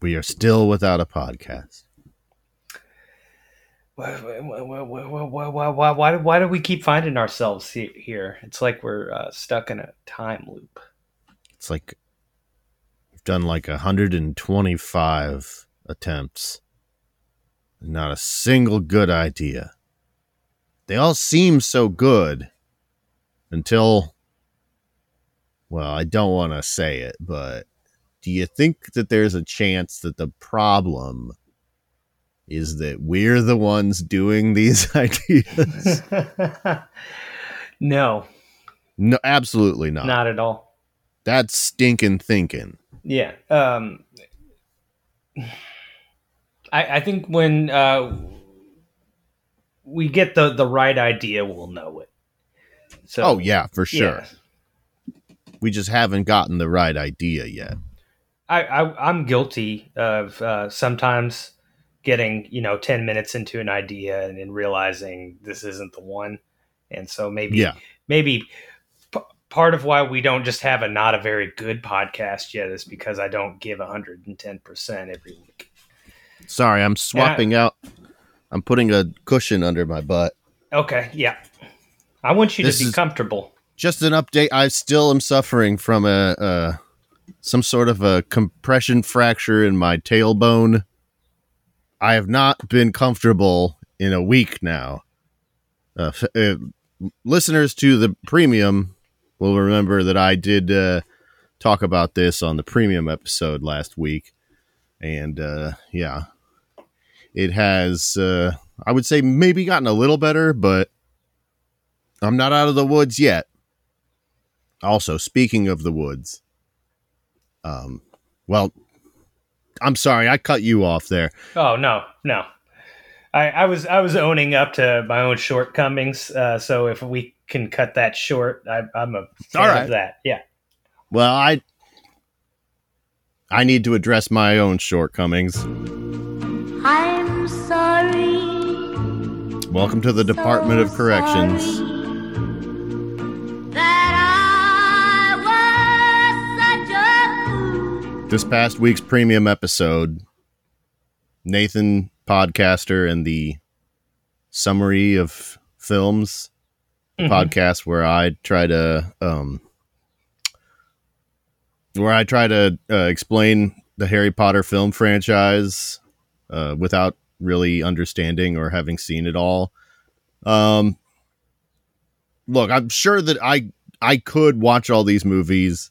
We are still without a podcast. Why, why, why, why, why, why do we keep finding ourselves here? It's like we're uh, stuck in a time loop. It's like we've done like 125 attempts. Not a single good idea. They all seem so good until, well, I don't want to say it, but do you think that there's a chance that the problem is that we're the ones doing these ideas? no. No, absolutely not. Not at all. That's stinking thinking. Yeah. Um, I, I think when uh, we get the, the right idea, we'll know it. So, oh, yeah, for sure. Yeah. We just haven't gotten the right idea yet. I, I am guilty of uh, sometimes getting you know 10 minutes into an idea and then realizing this isn't the one. And so maybe yeah. maybe p- part of why we don't just have a not a very good podcast yet is because i don't give 110% every week. Sorry i'm swapping I, out. I'm putting a cushion under my butt. Okay yeah. I want you this to be comfortable. just an update. I still am suffering from a, a some sort of a compression fracture in my tailbone I have not been comfortable in a week now. Uh, uh, listeners to the premium will remember that I did uh, talk about this on the premium episode last week, and uh, yeah, it has. Uh, I would say maybe gotten a little better, but I'm not out of the woods yet. Also, speaking of the woods, um, well, I'm sorry, I cut you off there. Oh no, no. I, I was I was owning up to my own shortcomings. Uh, so if we can cut that short, I, am a fan All right. of that. Yeah. Well, I I need to address my own shortcomings. I'm sorry. Welcome to the so Department of Corrections. This past week's premium episode, Nathan podcaster and the summary of films mm-hmm. podcast where I try to um where I try to uh, explain the Harry Potter film franchise uh, without really understanding or having seen it all. Um, look, I'm sure that I I could watch all these movies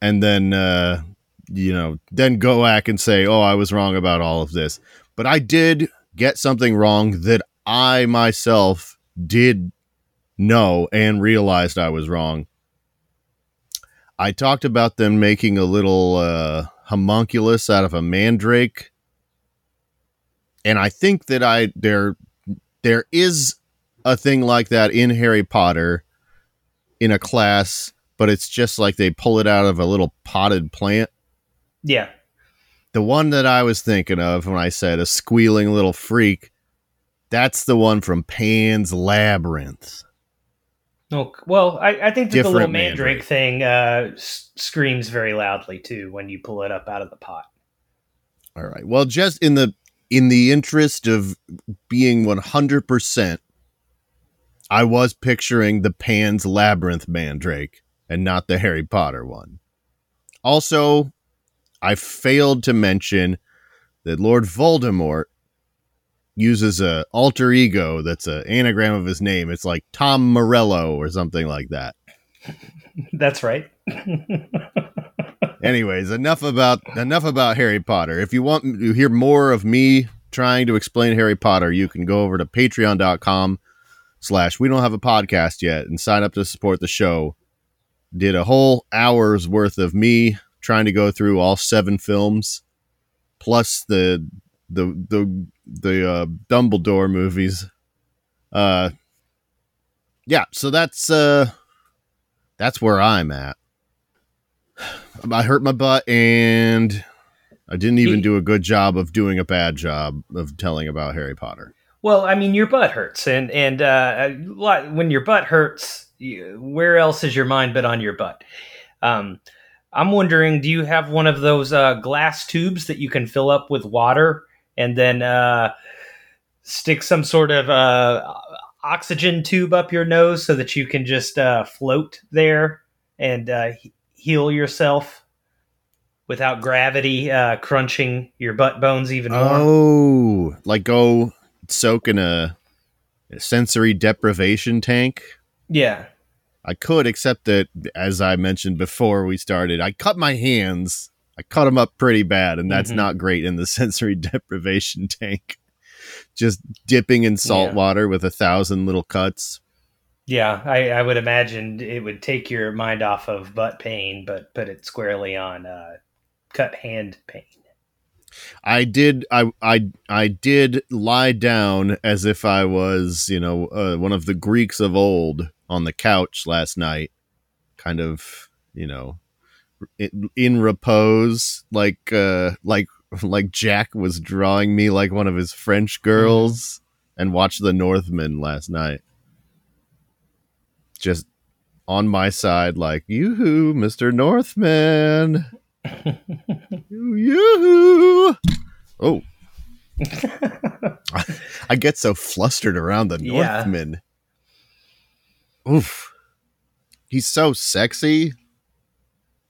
and then uh, you know then go back and say, "Oh, I was wrong about all of this." But I did get something wrong that I myself did know and realized I was wrong. I talked about them making a little uh, homunculus out of a mandrake, and I think that I there there is a thing like that in Harry Potter in a class but it's just like they pull it out of a little potted plant. Yeah. The one that I was thinking of when I said a squealing little freak, that's the one from Pan's Labyrinth. Oh, well, I, I think that the little mandrake, mandrake. thing uh, s- screams very loudly too when you pull it up out of the pot. All right. Well, just in the in the interest of being one hundred percent, I was picturing the Pan's Labyrinth mandrake and not the Harry Potter one. Also, I failed to mention that Lord Voldemort uses a alter ego that's an anagram of his name. It's like Tom Morello or something like that. That's right. Anyways, enough about enough about Harry Potter. If you want to hear more of me trying to explain Harry Potter, you can go over to patreon.com slash we don't have a podcast yet and sign up to support the show did a whole hour's worth of me trying to go through all seven films plus the the the the uh, Dumbledore movies. Uh yeah, so that's uh that's where I'm at. I hurt my butt and I didn't even do a good job of doing a bad job of telling about Harry Potter. Well, I mean, your butt hurts, and and uh, when your butt hurts, where else is your mind but on your butt? Um, I'm wondering, do you have one of those uh, glass tubes that you can fill up with water and then uh, stick some sort of uh, oxygen tube up your nose so that you can just uh, float there and uh, heal yourself without gravity uh, crunching your butt bones even more? Oh, like go soak in a, a sensory deprivation tank? Yeah. I could, except that as I mentioned before we started, I cut my hands. I cut them up pretty bad, and that's mm-hmm. not great in the sensory deprivation tank. Just dipping in salt yeah. water with a thousand little cuts. Yeah, I, I, would imagine it would take your mind off of butt pain, but put it squarely on uh, cut hand pain. I did. I I I did lie down as if I was, you know, uh, one of the Greeks of old on the couch last night, kind of, you know, in, in repose, like uh, like like Jack was drawing me like one of his French girls, mm-hmm. and watched The Northman last night. Just on my side, like yoo-hoo, Mister Northman. yoo-hoo. Oh. I, I, get so flustered around the Northman. Yeah. Oof. He's so sexy.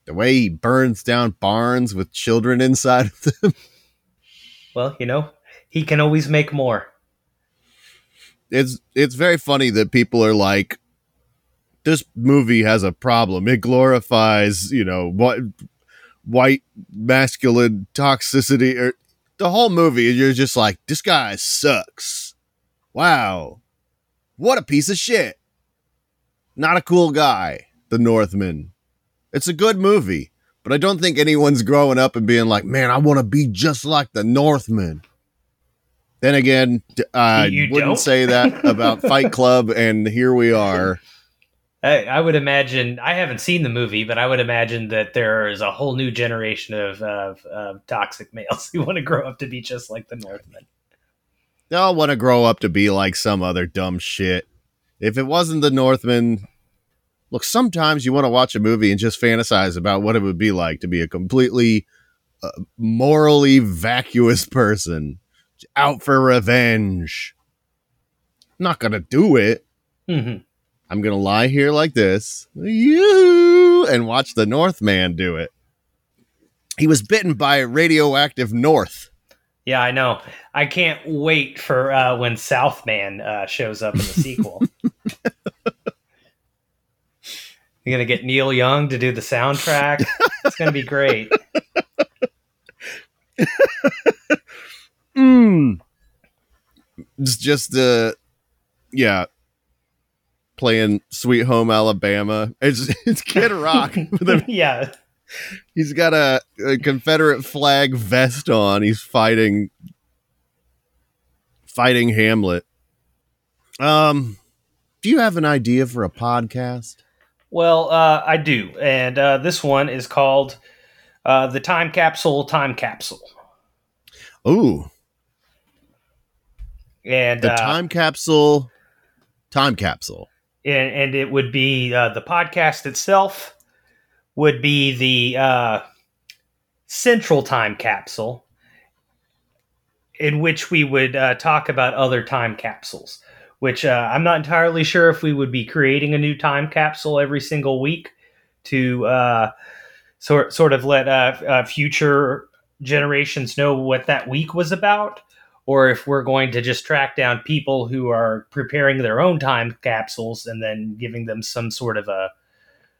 The way he burns down barns with children inside of them. Well, you know, he can always make more. It's it's very funny that people are like this movie has a problem. It glorifies, you know, what white masculine toxicity or the whole movie you're just like this guy sucks. Wow. What a piece of shit. Not a cool guy, The Northman. It's a good movie, but I don't think anyone's growing up and being like, man, I want to be just like The Northman. Then again, I wouldn't don't? say that about Fight Club, and here we are. I, I, would imagine I haven't seen the movie, but I would imagine that there is a whole new generation of, of, of toxic males who want to grow up to be just like the Northman. They all want to grow up to be like some other dumb shit. If it wasn't the Northman, look, sometimes you want to watch a movie and just fantasize about what it would be like to be a completely uh, morally vacuous person out for revenge. not going to do it. Mm-hmm. I'm going to lie here like this you and watch the Northman do it. He was bitten by a radioactive North. Yeah, I know. I can't wait for uh, when Southman uh, shows up in the sequel. You're gonna get Neil Young to do the soundtrack. it's gonna be great. mm. It's just the, uh, yeah, playing Sweet Home Alabama. It's it's Kid Rock. a, yeah, he's got a, a Confederate flag vest on. He's fighting fighting Hamlet. Um, do you have an idea for a podcast? Well, uh, I do, and uh, this one is called uh, "The Time Capsule." Time Capsule. Ooh. And the uh, time capsule, time capsule, and, and it would be uh, the podcast itself would be the uh, central time capsule, in which we would talk about other time capsules which uh, I'm not entirely sure if we would be creating a new time capsule every single week to uh, sort sort of let uh, uh, future generations know what that week was about, or if we're going to just track down people who are preparing their own time capsules and then giving them some sort of a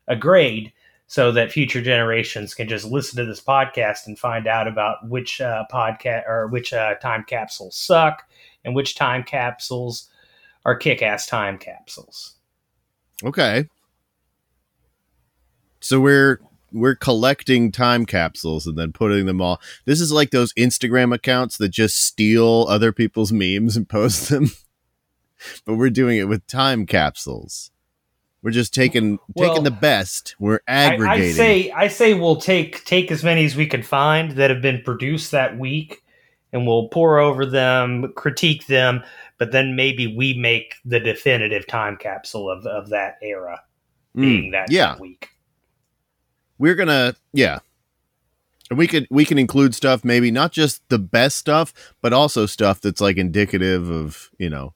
a grade so that future generations can just listen to this podcast and find out about which uh, podcast or which uh, time capsules suck and which time capsules are kick-ass time capsules. Okay. So we're we're collecting time capsules and then putting them all. This is like those Instagram accounts that just steal other people's memes and post them. but we're doing it with time capsules. We're just taking well, taking the best. We're aggregating. I, I, say I say we'll take take as many as we can find that have been produced that week, and we'll pour over them, critique them, but then maybe we make the definitive time capsule of, of that era mm, being that yeah. week. we're gonna yeah And we could we can include stuff maybe not just the best stuff but also stuff that's like indicative of you know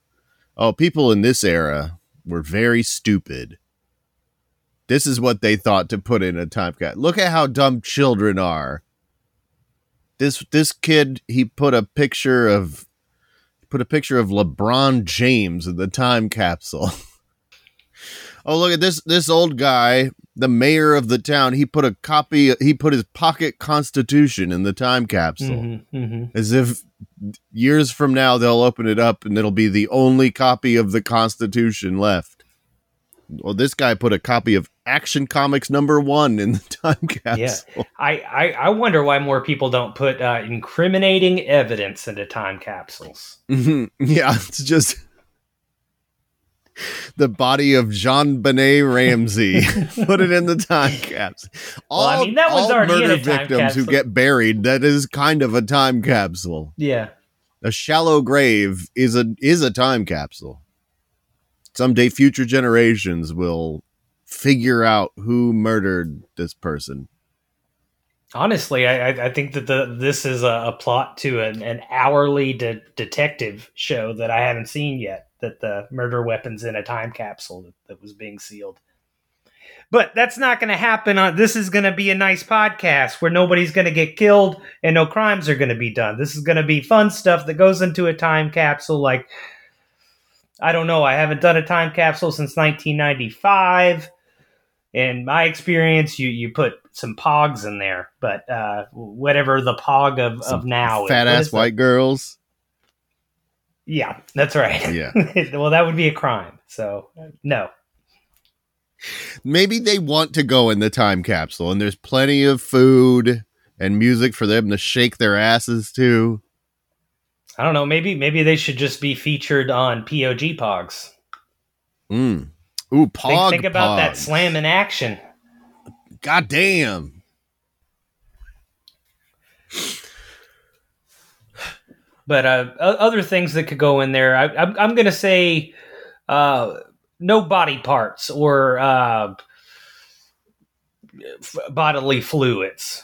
oh people in this era were very stupid this is what they thought to put in a time cap look at how dumb children are this this kid he put a picture of put a picture of lebron james in the time capsule. Oh look at this this old guy the mayor of the town he put a copy he put his pocket constitution in the time capsule. Mm-hmm, mm-hmm. as if years from now they'll open it up and it'll be the only copy of the constitution left. Well this guy put a copy of action comics number one in the time capsule yeah i i, I wonder why more people don't put uh, incriminating evidence into time capsules mm-hmm. yeah it's just the body of JonBenét Ramsey. Put it in the time capsule. All, well, I mean, that was all murder victims capsule. who get buried. That is kind of a time capsule. Yeah, a shallow grave is a is a time capsule. Someday, future generations will figure out who murdered this person. Honestly, I, I think that the this is a, a plot to an, an hourly de- detective show that I haven't seen yet that the murder weapons in a time capsule that, that was being sealed. But that's not going to happen. On, this is going to be a nice podcast where nobody's going to get killed and no crimes are going to be done. This is going to be fun stuff that goes into a time capsule. Like, I don't know. I haven't done a time capsule since 1995. In my experience, you, you put some pogs in there, but uh, whatever the pog of, of now fat ass white girls. Yeah, that's right. Yeah. well, that would be a crime. So, no. Maybe they want to go in the time capsule and there's plenty of food and music for them to shake their asses to. I don't know. Maybe maybe they should just be featured on POG Pogs. Mm. Ooh, Pog. Think, think about that slam in action. God damn. But uh, other things that could go in there, I, am I'm going to say uh, no body parts or uh, f- bodily fluids.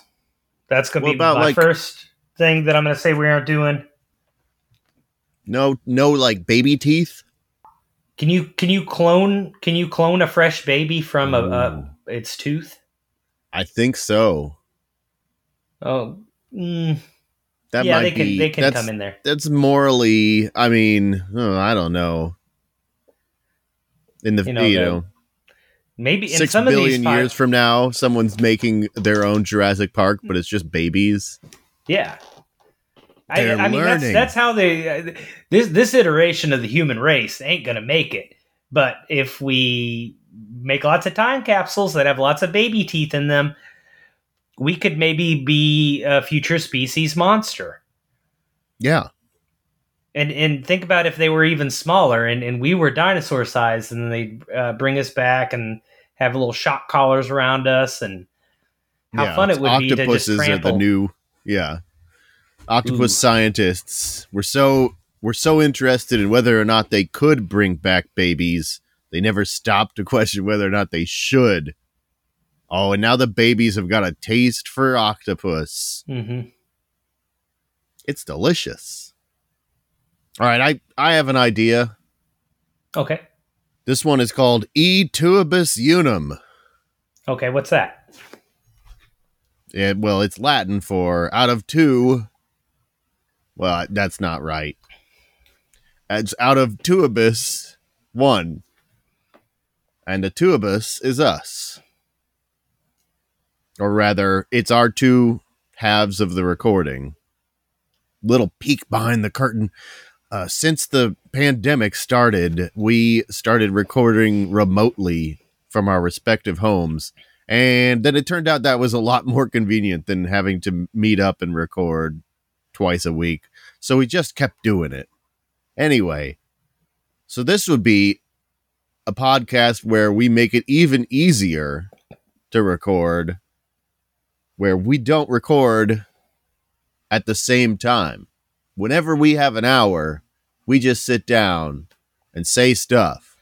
That's going to be my like, first thing that I'm going to say we aren't doing. No, no, like baby teeth. Can you can you clone can you clone a fresh baby from a, a its tooth? I think so. Oh, mm, that yeah, they be, can they can come in there. That's morally. I mean, oh, I don't know. In the you know, you know maybe six billion five, years from now, someone's making their own Jurassic Park, but it's just babies. Yeah, I, I, mean that's that's how they this this iteration of the human race ain't gonna make it. But if we make lots of time capsules that have lots of baby teeth in them, we could maybe be a future species monster. Yeah. And and think about if they were even smaller and, and we were dinosaur sized and they uh, bring us back and have little shock collars around us and how yeah, fun it would be to just trample. are the new yeah octopus Ooh. scientists were so were so interested in whether or not they could bring back babies they never stopped to question whether or not they should Oh, and now the babies have got a taste for octopus. Mm-hmm. It's delicious. All right, I I have an idea. Okay. This one is called E tuibus unum. Okay, what's that? It, well, it's Latin for out of two. Well, that's not right. It's out of tuibus, one. And the tuibus is us or rather, it's our two halves of the recording. Little peek behind the curtain. Uh, since the pandemic started, we started recording remotely from our respective homes. And then it turned out that was a lot more convenient than having to meet up and record twice a week. So we just kept doing it. Anyway, so this would be a podcast where we make it even easier to record where we don't record at the same time. Whenever we have an hour, we just sit down and say stuff.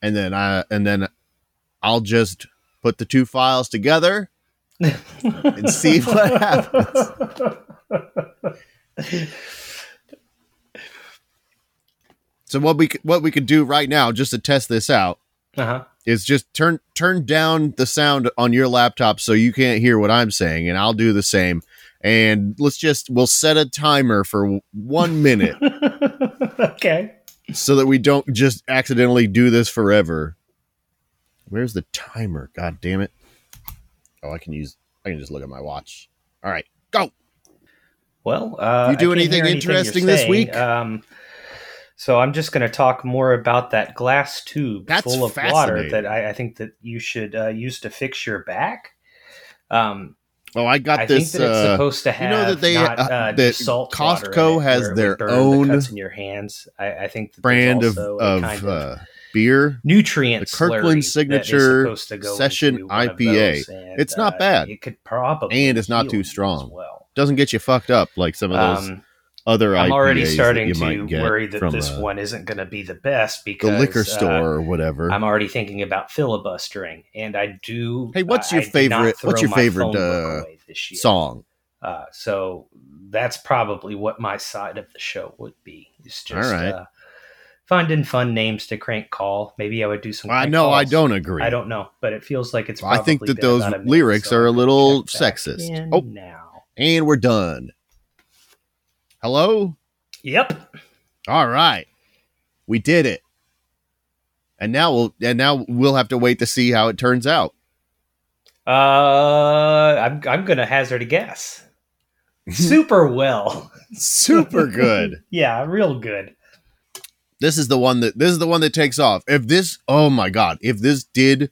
And then I and then I'll just put the two files together and see what happens. so what we what we could do right now, just to test this out, uh-huh. is just turn turn down the sound on your laptop so you can't hear what I'm saying, and I'll do the same. And let's just we'll set a timer for one minute. okay. So that we don't just accidentally do this forever. Where's the timer? God damn it. Oh, I can use I can just look at my watch. All right, go. Well, uh, you do anything, anything interesting this week? Um, so I'm just going to talk more about that glass tube That's full of water that I, I, think that you should uh, use to fix your back. Um, oh, I got I this. Think that it's uh, supposed to have. You know that they not, uh, uh that salt Costco has their own the in your hands. I, I think brand of of, of uh, beer nutrient the Kirkland signature session IPA. And, it's not bad. It could probably and it's not too strong. Well. Doesn't get you fucked up like some of those. Um, other I'm IPAs already starting to worry that this uh, one isn't going to be the best because the liquor store uh, or whatever. I'm already thinking about filibustering, and I do. Hey, what's your favorite? What's your favorite uh, song? Uh, so that's probably what my side of the show would be. It's just uh, finding fun names to crank call. Maybe I would do some. I know calls. I don't agree. I don't know, but it feels like it's. I think that those lyrics so are a little sexist. Oh, now and we're done. Hello? Yep. All right. We did it. And now we'll and now we'll have to wait to see how it turns out. Uh I'm I'm gonna hazard a guess. Super well. Super good. yeah, real good. This is the one that this is the one that takes off. If this oh my god, if this did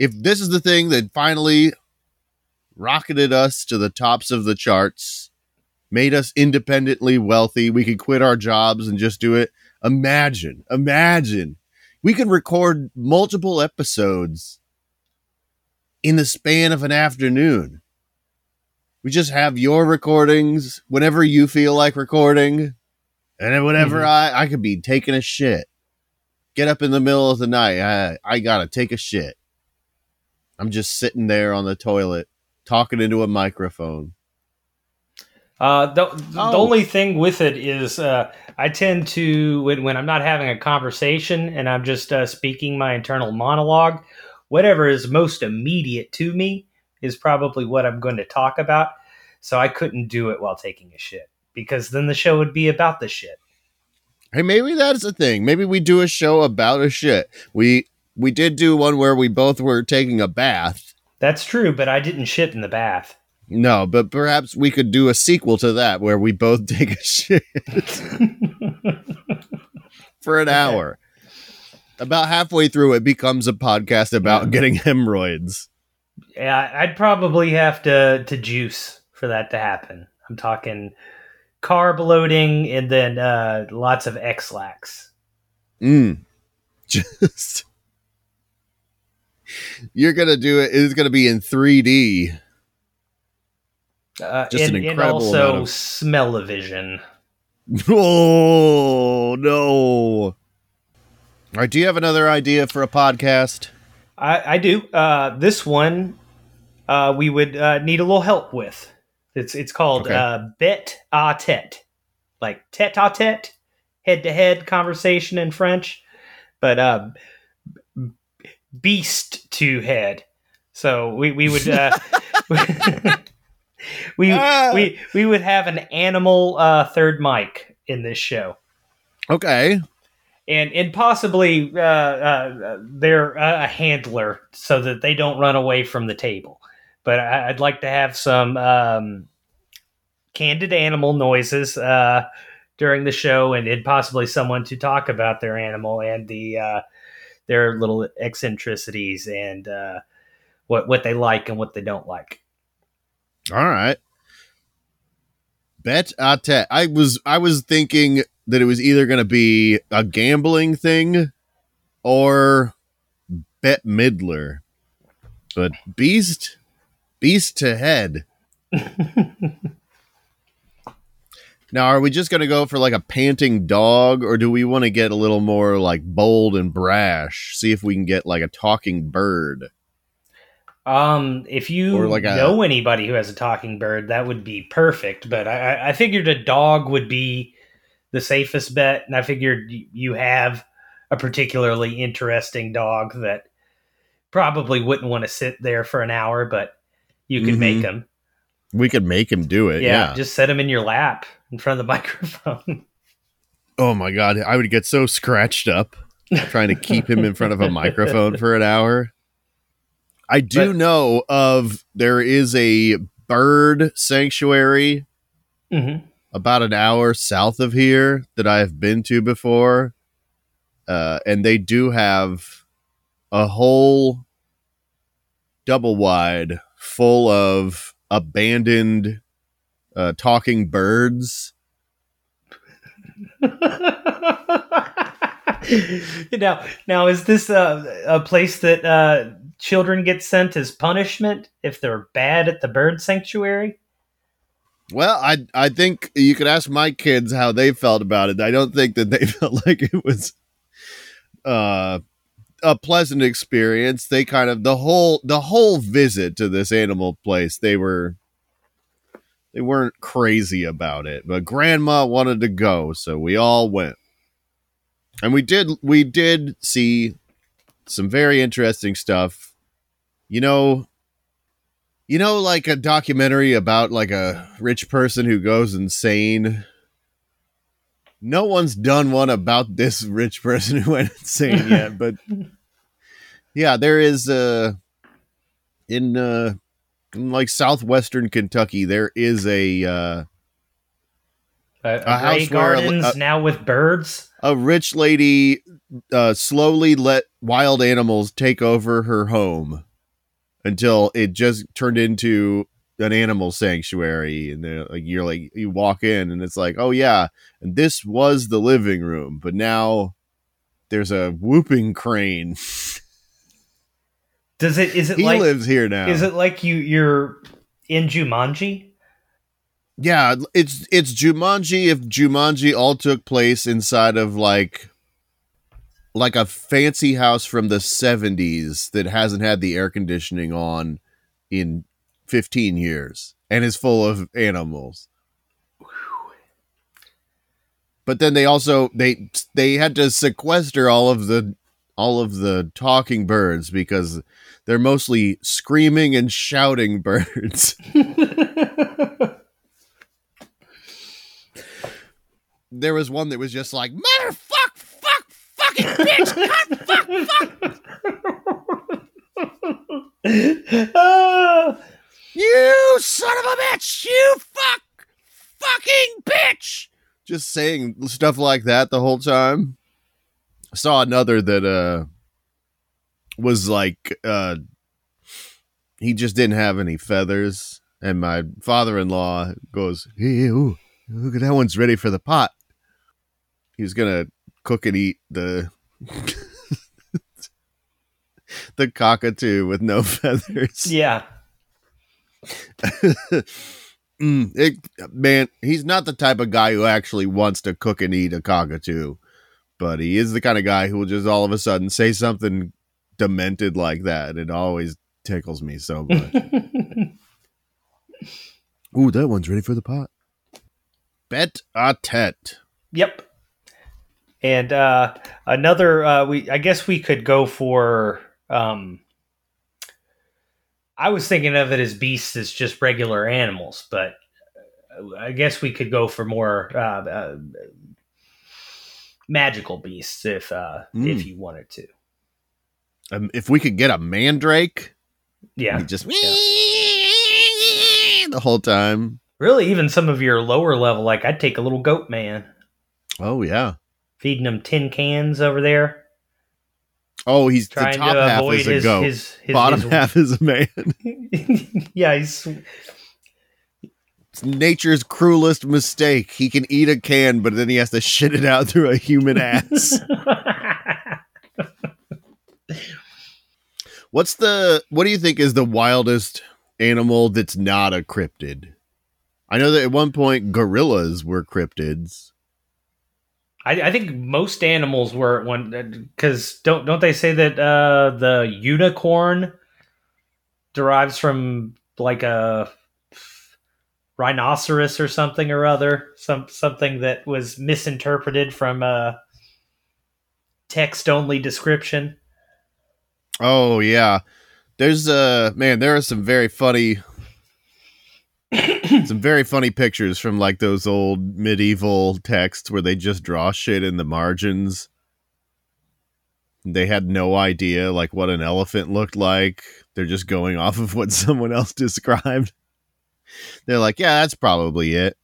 if this is the thing that finally rocketed us to the tops of the charts made us independently wealthy. We could quit our jobs and just do it. Imagine, imagine we could record multiple episodes in the span of an afternoon. We just have your recordings whenever you feel like recording. And whenever mm-hmm. I, I could be taking a shit. Get up in the middle of the night. I, I gotta take a shit. I'm just sitting there on the toilet talking into a microphone. Uh, the, oh. the only thing with it is uh, I tend to when, when I'm not having a conversation and I'm just uh, speaking my internal monologue, whatever is most immediate to me is probably what I'm going to talk about. So I couldn't do it while taking a shit because then the show would be about the shit. Hey, maybe that's the thing. Maybe we do a show about a shit. We we did do one where we both were taking a bath. That's true, but I didn't shit in the bath. No, but perhaps we could do a sequel to that where we both take a shit for an okay. hour. About halfway through, it becomes a podcast about getting hemorrhoids. Yeah, I'd probably have to to juice for that to happen. I'm talking carb loading and then uh, lots of Ex-Lax. Mm. Just you're gonna do it. It's gonna be in 3D. Uh, Just and, an incredible and also of... smell-o-vision. Oh no! All right, do you have another idea for a podcast? I, I do. Uh, this one uh, we would uh, need a little help with. It's it's called okay. uh, bet a tete, like tete a tete, head to head conversation in French, but uh, beast to head. So we we would. Uh, we ah. we we would have an animal uh, third mic in this show. Okay. And and possibly uh, uh, they're a handler so that they don't run away from the table. But I, would like to have some um, candid animal noises uh, during the show, and, and possibly someone to talk about their animal and the uh, their little eccentricities and uh, what what they like and what they don't like. All right. Bet a tete. I was I was thinking that it was either going to be a gambling thing or Bette Midler. But Beast Beast to head. now, are we just going to go for like a panting dog or do we want to get a little more like bold and brash? See if we can get like a talking bird. Um, if you or like a, know anybody who has a talking bird, that would be perfect. But I, I figured a dog would be the safest bet, and I figured you have a particularly interesting dog that probably wouldn't want to sit there for an hour, but you could mm-hmm. make him. We could make him do it. Yeah, yeah, just set him in your lap in front of the microphone. Oh my god, I would get so scratched up trying to keep him in front of a microphone for an hour. I do but, know of there is a bird sanctuary mm-hmm. about an hour south of here that I have been to before. Uh, and they do have a whole double wide full of abandoned uh, talking birds. now, now is this a, a place that uh, children get sent as punishment if they're bad at the bird sanctuary? Well, I I think you could ask my kids how they felt about it. I don't think that they felt like it was uh a pleasant experience. They kind of the whole the whole visit to this animal place, they were they weren't crazy about it, but grandma wanted to go, so we all went. And we did we did see some very interesting stuff you know you know like a documentary about like a rich person who goes insane no one's done one about this rich person who went insane yet but yeah there is uh in uh in like southwestern kentucky there is a uh a, a, house gardens a, now with birds? a rich lady uh slowly let wild animals take over her home until it just turned into an animal sanctuary and then like you're like you walk in and it's like oh yeah and this was the living room but now there's a whooping crane. Does it is it he like lives here now. is it like you you're in jumanji? Yeah it's it's jumanji if jumanji all took place inside of like like a fancy house from the 70s that hasn't had the air conditioning on in 15 years and is full of animals but then they also they they had to sequester all of the all of the talking birds because they're mostly screaming and shouting birds there was one that was just like motherfuck fuck fucking bitch! God, fuck, fuck! Ah. You son of a bitch! You fuck, fucking bitch! Just saying stuff like that the whole time. I saw another that uh was like uh he just didn't have any feathers, and my father-in-law goes, "Hey, ooh, look at that one's ready for the pot." He was gonna cook and eat the the cockatoo with no feathers. Yeah. mm, it, man, he's not the type of guy who actually wants to cook and eat a cockatoo, but he is the kind of guy who will just all of a sudden say something demented like that. It always tickles me so much. Ooh, that one's ready for the pot. Bet a tet. Yep. And uh, another, uh, we I guess we could go for. Um, I was thinking of it as beasts as just regular animals, but I guess we could go for more uh, uh magical beasts if uh, mm. if you wanted to. Um, if we could get a mandrake, yeah, just yeah. the whole time. Really, even some of your lower level, like I'd take a little goat man. Oh yeah, feeding them tin cans over there. Oh, he's the top to half is a his, goat. His, his, Bottom half is a man. yeah, he's it's nature's cruelest mistake. He can eat a can, but then he has to shit it out through a human ass. What's the what do you think is the wildest animal that's not a cryptid? I know that at one point gorillas were cryptids. I, I think most animals were one because don't don't they say that uh, the unicorn derives from like a rhinoceros or something or other, some something that was misinterpreted from a text only description. Oh yeah. There's uh man, there are some very funny some very funny pictures from like those old medieval texts where they just draw shit in the margins. They had no idea like what an elephant looked like. They're just going off of what someone else described. They're like, yeah, that's probably it.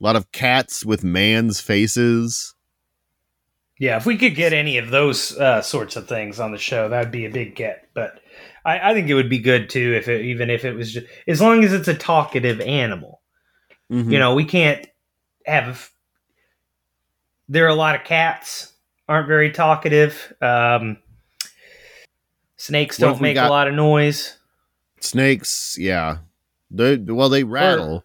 A lot of cats with man's faces. Yeah, if we could get any of those uh, sorts of things on the show, that'd be a big get. But I, I think it would be good too if it, even if it was just as long as it's a talkative animal. Mm-hmm. You know, we can't have. There are a lot of cats aren't very talkative. Um, snakes don't make a lot of noise. Snakes, yeah, they well they rattle. Or,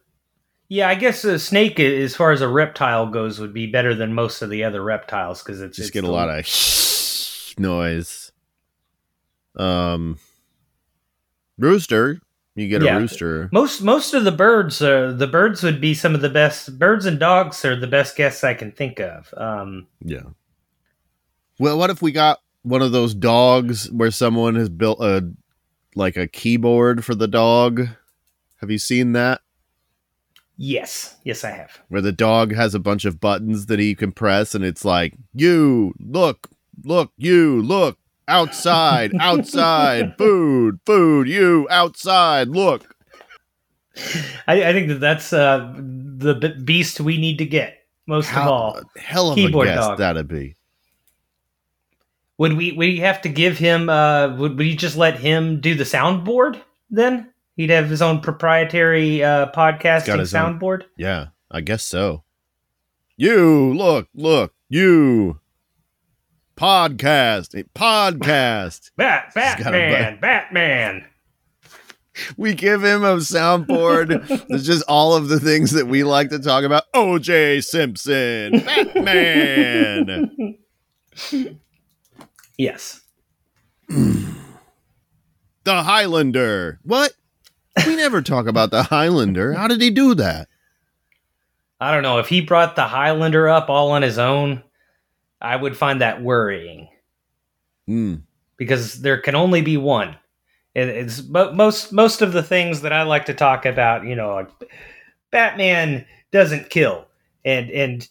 yeah, I guess a snake, as far as a reptile goes, would be better than most of the other reptiles because it's just it's get the, a lot of noise. Um, rooster, you get yeah, a rooster. Most most of the birds are the birds would be some of the best. Birds and dogs are the best guests I can think of. Um, yeah. Well, what if we got one of those dogs where someone has built a like a keyboard for the dog? Have you seen that? Yes, yes, I have. Where the dog has a bunch of buttons that he can press, and it's like, you look, look, you look outside, outside, food, food, you outside, look. I, I think that that's uh, the beast we need to get most How, of all. Hell of Keyboard a guest dog. that'd be. Would we? we have to give him? Uh, would, you just let him do the soundboard then? He'd have his own proprietary uh, podcasting soundboard. Own, yeah, I guess so. You look, look, you podcast, a podcast. Bat, Batman, Batman. We give him a soundboard. it's just all of the things that we like to talk about. OJ Simpson, Batman. yes. the Highlander. What? We never talk about the Highlander. How did he do that? I don't know. If he brought the Highlander up all on his own, I would find that worrying. Mm. Because there can only be one. it's but most most of the things that I like to talk about, you know, like Batman doesn't kill, and and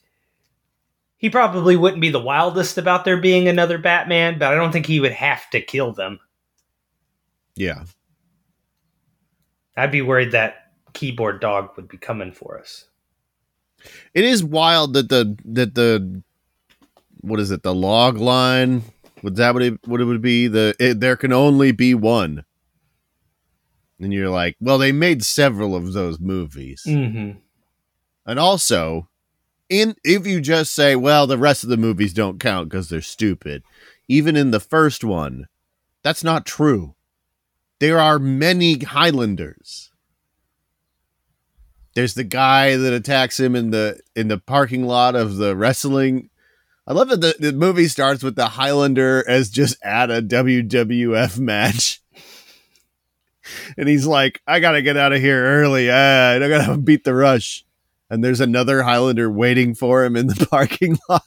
he probably wouldn't be the wildest about there being another Batman, but I don't think he would have to kill them. Yeah, I'd be worried that keyboard dog would be coming for us. It is wild that the that the what is it the log line would that what it what it would be the it, there can only be one and you're like well they made several of those movies mm-hmm. and also in if you just say well the rest of the movies don't count because they're stupid even in the first one that's not true there are many Highlanders. There's the guy that attacks him in the in the parking lot of the wrestling. I love that the, the movie starts with the Highlander as just at a WWF match. And he's like, I gotta get out of here early. Ah, I gotta beat the rush. And there's another Highlander waiting for him in the parking lot.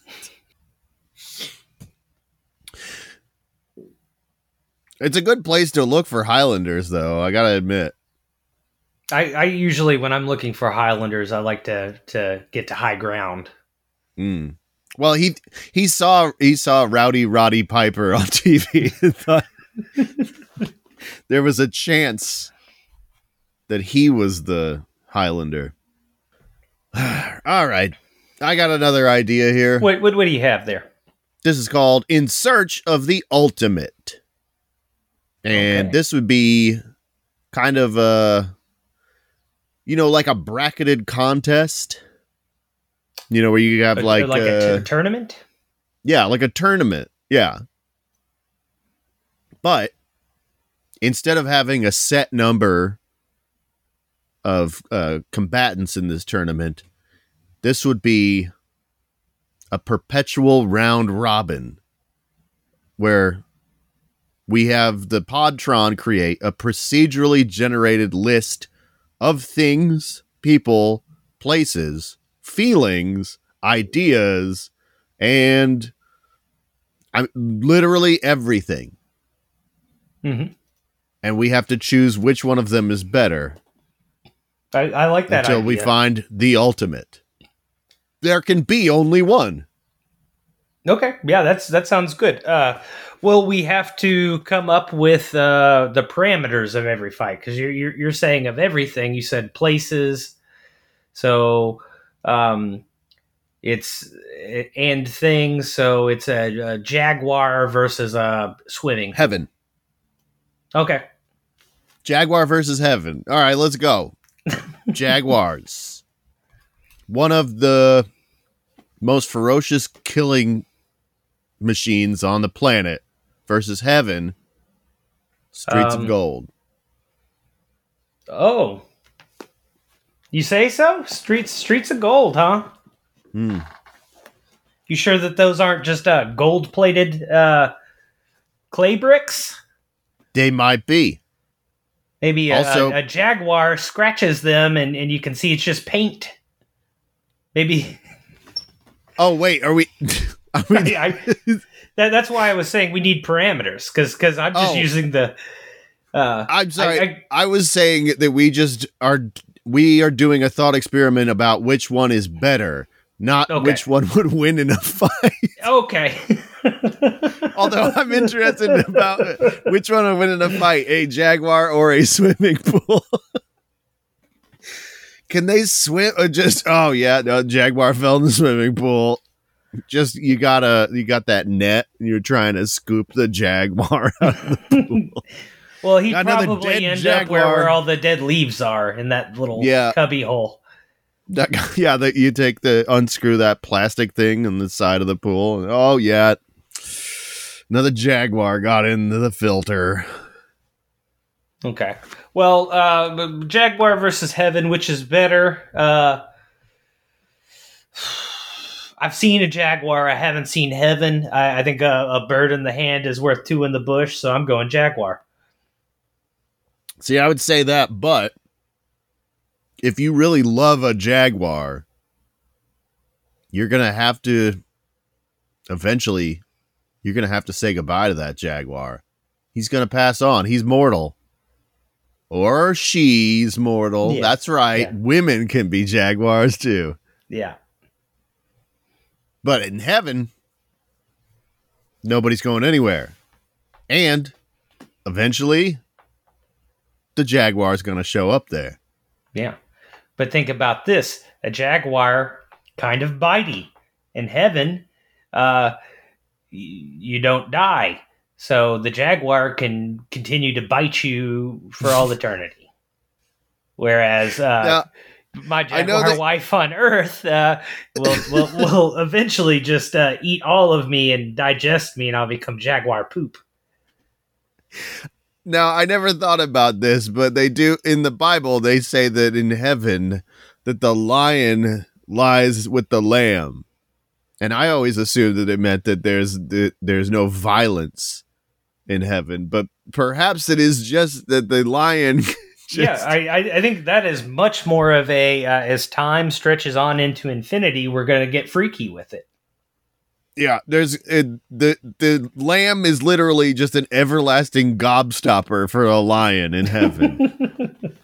It's a good place to look for Highlanders, though. I gotta admit. I, I usually, when I'm looking for Highlanders, I like to to get to high ground. Mm. Well, he he saw he saw Rowdy Roddy Piper on TV and thought there was a chance that he was the Highlander. All right, I got another idea here. What, what what do you have there? This is called "In Search of the Ultimate." and okay. this would be kind of a you know like a bracketed contest you know where you have like, like a, a t- tournament? Yeah like a tournament. Yeah. But instead of having a set number of uh, combatants in this tournament this would be a perpetual round robin where we have the Podtron create a procedurally generated list of things, people, places, feelings, ideas, and I literally everything. Mm-hmm. And we have to choose which one of them is better. I, I like that until idea. we find the ultimate. There can be only one. Okay, yeah, that's that sounds good. Uh, well, we have to come up with uh, the parameters of every fight because you're, you're, you're saying of everything. You said places, so um, it's and things. So it's a, a jaguar versus a swimming heaven. Okay, jaguar versus heaven. All right, let's go. Jaguars, one of the most ferocious killing machines on the planet versus Heaven, Streets um, of Gold. Oh, you say so? Streets Streets of Gold, huh? Hmm. You sure that those aren't just uh, gold plated uh, clay bricks? They might be. Maybe also, a, a, jaguar scratches them, and, and you can see it's just paint. Maybe. Oh wait, are we? I mean, I, that, that's why I was saying we need parameters because because I'm just oh. using the. Uh, I'm sorry. I, I, I, was saying that we just are we are doing a thought experiment about which one is better, not okay. which one would win in a fight. Okay. Although I'm interested about which one would win in a fight, a jaguar or a swimming pool. Can they swim? Or just oh yeah, no, jaguar fell in the swimming pool just you gotta you got that net and you're trying to scoop the jaguar out of the pool. Well, he got probably end jaguar. up where, where all the dead leaves are in that little yeah. cubby hole. That, yeah, that you take the unscrew that plastic thing on the side of the pool. And, oh yeah, another jaguar got into the filter. Okay. Well, uh, Jaguar versus Heaven, which is better? Uh, I've seen a jaguar. I haven't seen heaven. I, I think a, a, bird in the hand is worth two in the bush, so I'm going jaguar. See, I would say that, but if you really love a jaguar, you're gonna have to eventually. You're gonna have to say goodbye to that jaguar. He's gonna pass on. He's mortal. Or she's mortal. Yeah. That's right. Yeah. Women can be jaguars too. Yeah. But in heaven, nobody's going anywhere. And eventually, the jaguar is going to show up there. Yeah. But think about this a jaguar, kind of bitey. In heaven, uh, you don't die. So the jaguar can continue to bite you for all eternity. Whereas uh, now, my jaguar that- wife on Earth uh, will, will will eventually just uh, eat all of me and digest me, and I'll become jaguar poop. Now, I never thought about this, but they do in the Bible. They say that in heaven, that the lion lies with the lamb, and I always assumed that it meant that there's that there's no violence in heaven, but perhaps it is just that the lion yeah, I, I think that is much more of a uh, as time stretches on into infinity, we're going to get freaky with it. Yeah, there's it, the the lamb is literally just an everlasting gobstopper for a lion in heaven.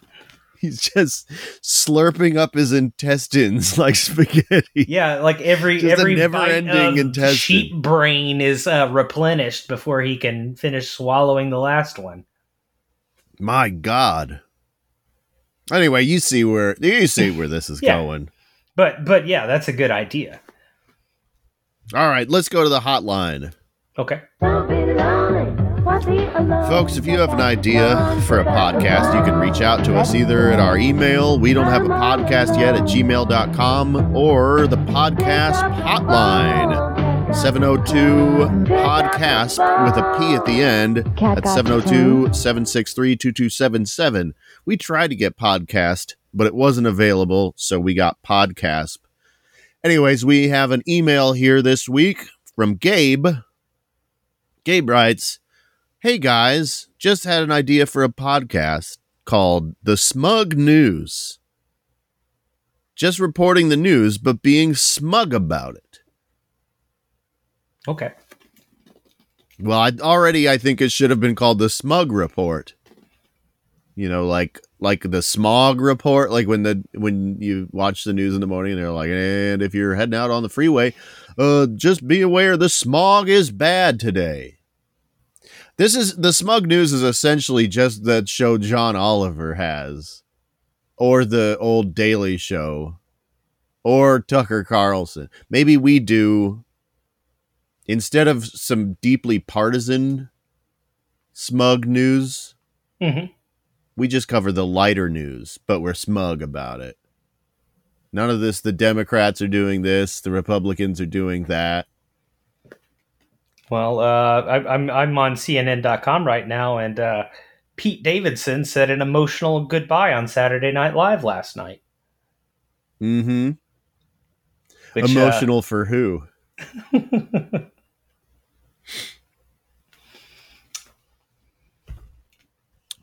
He's just slurping up his intestines like spaghetti. Yeah, like every just every never-ending intestine. sheep brain is uh, replenished before he can finish swallowing the last one. My God. Anyway, you see where you see where this is yeah. going. But but yeah, that's a good idea. All right, let's go to the hotline. Okay. Folks, if you have an idea for a podcast, you can reach out to us either at our email, we don't have a podcast yet at gmail.com, or the podcast hotline. 702 podcast with a P at the end at 702 763 2277. We tried to get podcast, but it wasn't available, so we got podcast. Anyways, we have an email here this week from Gabe. Gabe writes, Hey guys, just had an idea for a podcast called The Smug News. Just reporting the news, but being smug about it. Okay. Well, I already I think it should have been called the Smug Report. You know, like like the smog report, like when the when you watch the news in the morning they're like, and if you're heading out on the freeway, uh, just be aware the smog is bad today. This is the smug news is essentially just that show John Oliver has, or the old Daily Show, or Tucker Carlson. Maybe we do instead of some deeply partisan smug news. Mm-hmm we just cover the lighter news, but we're smug about it. None of this, the Democrats are doing this, the Republicans are doing that. Well, uh, I, am I'm, I'm on CNN.com right now, and uh, Pete Davidson said an emotional goodbye on Saturday Night Live last night. Mm-hmm. Which, emotional uh, for who?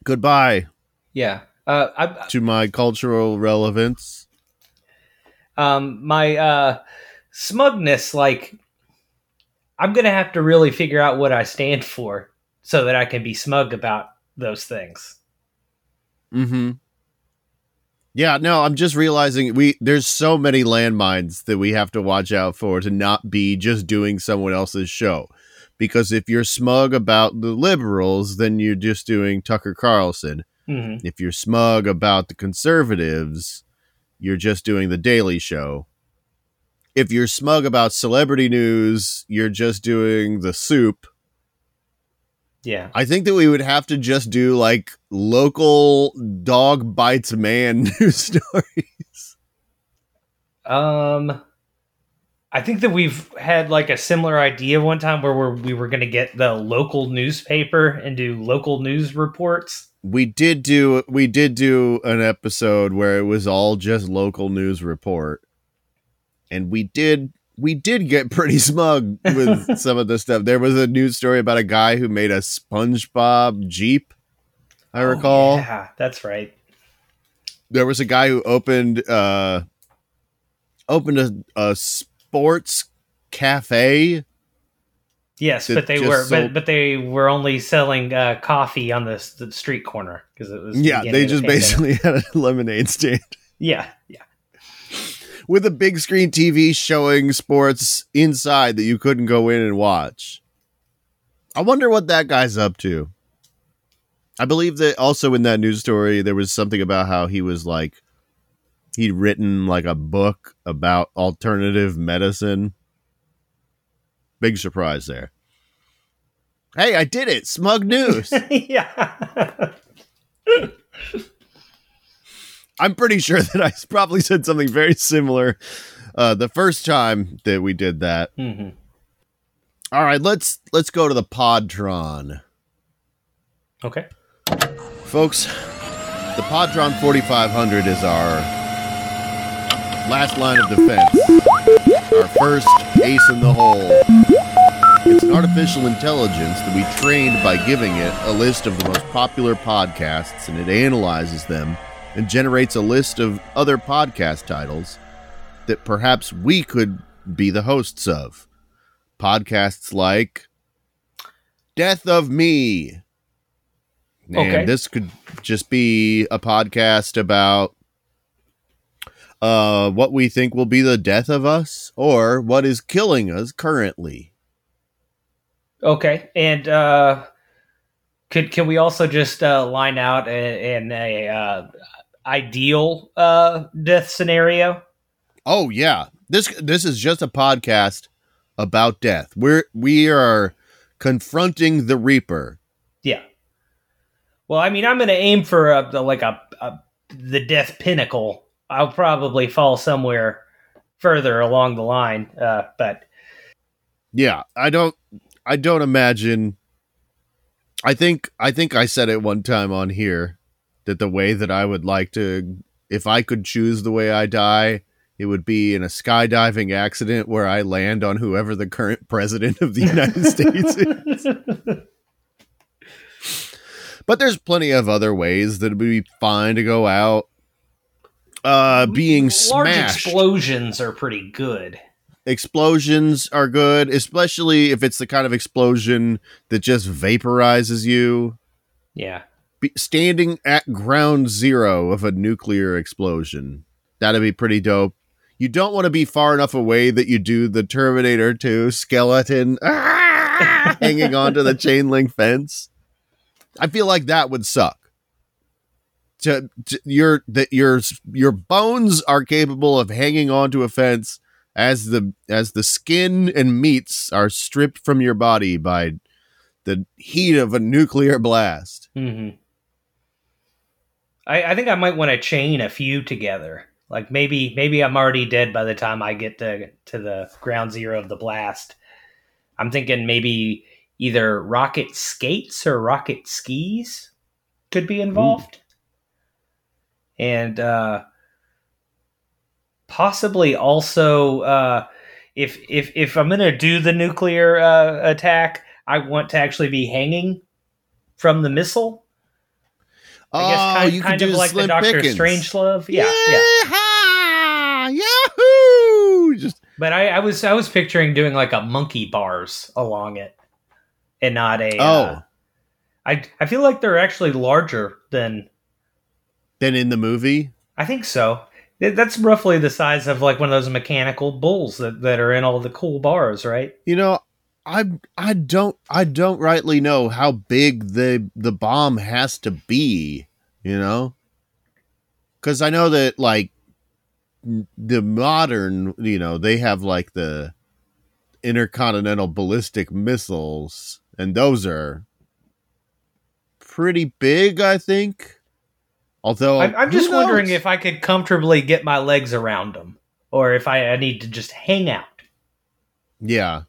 Goodbye. Yeah. Uh, I, to my cultural relevance. Um, my uh, smugness, like, I'm gonna have to really figure out what I stand for so that I can be smug about those things. Mm hmm. Yeah. No, I'm just realizing we there's so many landmines that we have to watch out for to not be just doing someone else's show. Because if you're smug about the liberals, then you're just doing Tucker Carlson. Mm-hmm. If you're smug about the conservatives, you're just doing the Daily Show. If you're smug about celebrity news, you're just doing the soup. Yeah. I think that we would have to just do like local dog bites man news stories. Um I think that we've had like a similar idea one time where we're, we were going to get the local newspaper and do local news reports we did do we did do an episode where it was all just local news report. And we did we did get pretty smug with some of the stuff. There was a news story about a guy who made a spongebob jeep i oh, recall. yeah that's right. There was a guy who opened uh opened a, a sports cafe Yes, but they were, sold... but, but they were only selling uh, coffee on the, the street corner because it was. Yeah, they just basically had a lemonade stand. Yeah, yeah. With a big screen TV showing sports inside that you couldn't go in and watch. I wonder what that guy's up to. I believe that also in that news story there was something about how he was like he'd written like a book about alternative medicine Big surprise there. Hey, I did it. Smug news. yeah. I'm pretty sure that I probably said something very similar uh, the first time that we did that. Mm-hmm. All right, let's let's go to the Podtron. Okay. Folks, the Podtron 4500 is our last line of defense. Our first ace in the hole. It's an artificial intelligence that we trained by giving it a list of the most popular podcasts, and it analyzes them and generates a list of other podcast titles that perhaps we could be the hosts of. Podcasts like Death of Me. And okay. this could just be a podcast about uh, what we think will be the death of us or what is killing us currently. Okay, and uh, could can we also just uh, line out in a, uh, ideal uh, death scenario? Oh yeah, this this is just a podcast about death. We're we are confronting the Reaper. Yeah. Well, I mean, I'm going to aim for a, like a, a the death pinnacle. I'll probably fall somewhere further along the line, uh, but yeah, I don't I don't imagine. I think I think I said it one time on here that the way that I would like to, if I could choose the way I die, it would be in a skydiving accident where I land on whoever the current president of the United States is. But there's plenty of other ways that it would be fine to go out. Uh, being Large smashed. explosions are pretty good. Explosions are good, especially if it's the kind of explosion that just vaporizes you. Yeah. Be standing at ground zero of a nuclear explosion. That'd be pretty dope. You don't want to be far enough away that you do the Terminator 2 skeleton ah, hanging onto the chain link fence. I feel like that would suck. To, to, your that your your bones are capable of hanging onto a fence as the as the skin and meats are stripped from your body by the heat of a nuclear blast. Mm-hmm. I, I think I might want to chain a few together. Like maybe maybe I'm already dead by the time I get to to the ground zero of the blast. I'm thinking maybe either rocket skates or rocket skis could be involved. And uh, possibly also uh, if if if I'm gonna do the nuclear uh, attack, I want to actually be hanging from the missile. I guess oh, kind, you kind of like the Doctor Strangelove. Yeah, yeah. Yahoo! Just but I, I was I was picturing doing like a monkey bars along it and not a. Oh, uh, I I feel like they're actually larger than than in the movie. I think so. That's roughly the size of like one of those mechanical bulls that, that are in all the cool bars, right? You know, I I don't I don't rightly know how big the the bomb has to be, you know? Cuz I know that like the modern, you know, they have like the intercontinental ballistic missiles and those are pretty big, I think. Although I'm, I'm just knows? wondering if I could comfortably get my legs around them, or if I, I need to just hang out. Yeah,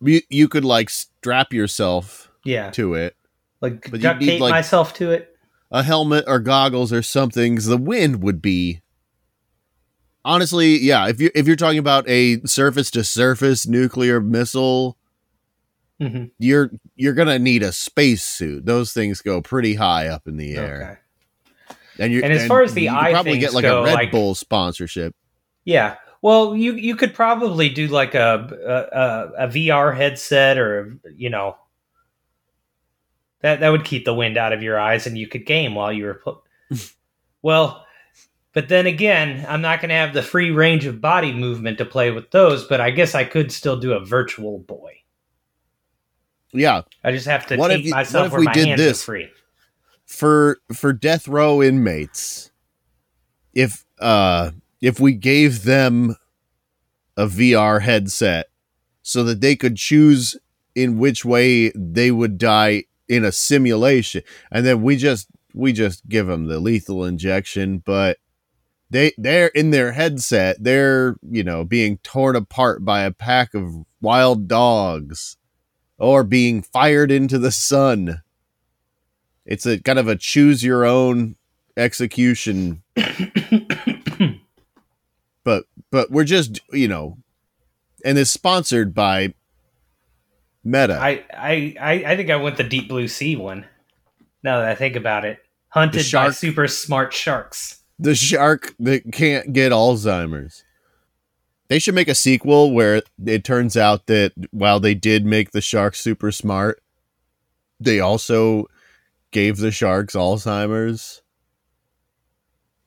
you you could like strap yourself, yeah, to it, like but duct tape like, myself to it. A helmet or goggles or something. the wind would be honestly, yeah. If you if you're talking about a surface to surface nuclear missile, mm-hmm. you're you're gonna need a spacesuit. Those things go pretty high up in the air. And you and as and far as the eye probably get like a Red like, Bull sponsorship. Yeah. Well, you you could probably do like a a, a VR headset or you know that that would keep the wind out of your eyes and you could game while you were put. well, but then again, I'm not going to have the free range of body movement to play with those, but I guess I could still do a virtual boy. Yeah. I just have to what take if you, myself where my hands this? are free. For for death row inmates, if uh if we gave them a VR headset so that they could choose in which way they would die in a simulation and then we just we just give them the lethal injection but they they're in their headset they're you know being torn apart by a pack of wild dogs or being fired into the sun it's a kind of a choose your own execution. But but we're just you know and it's sponsored by meta. I, I i think i went the deep blue sea one now that i think about it. Hunted by super smart sharks. The shark that can't get Alzheimer's. They should make a sequel where it turns out that while they did make the shark super smart, they also gave the sharks Alzheimer's.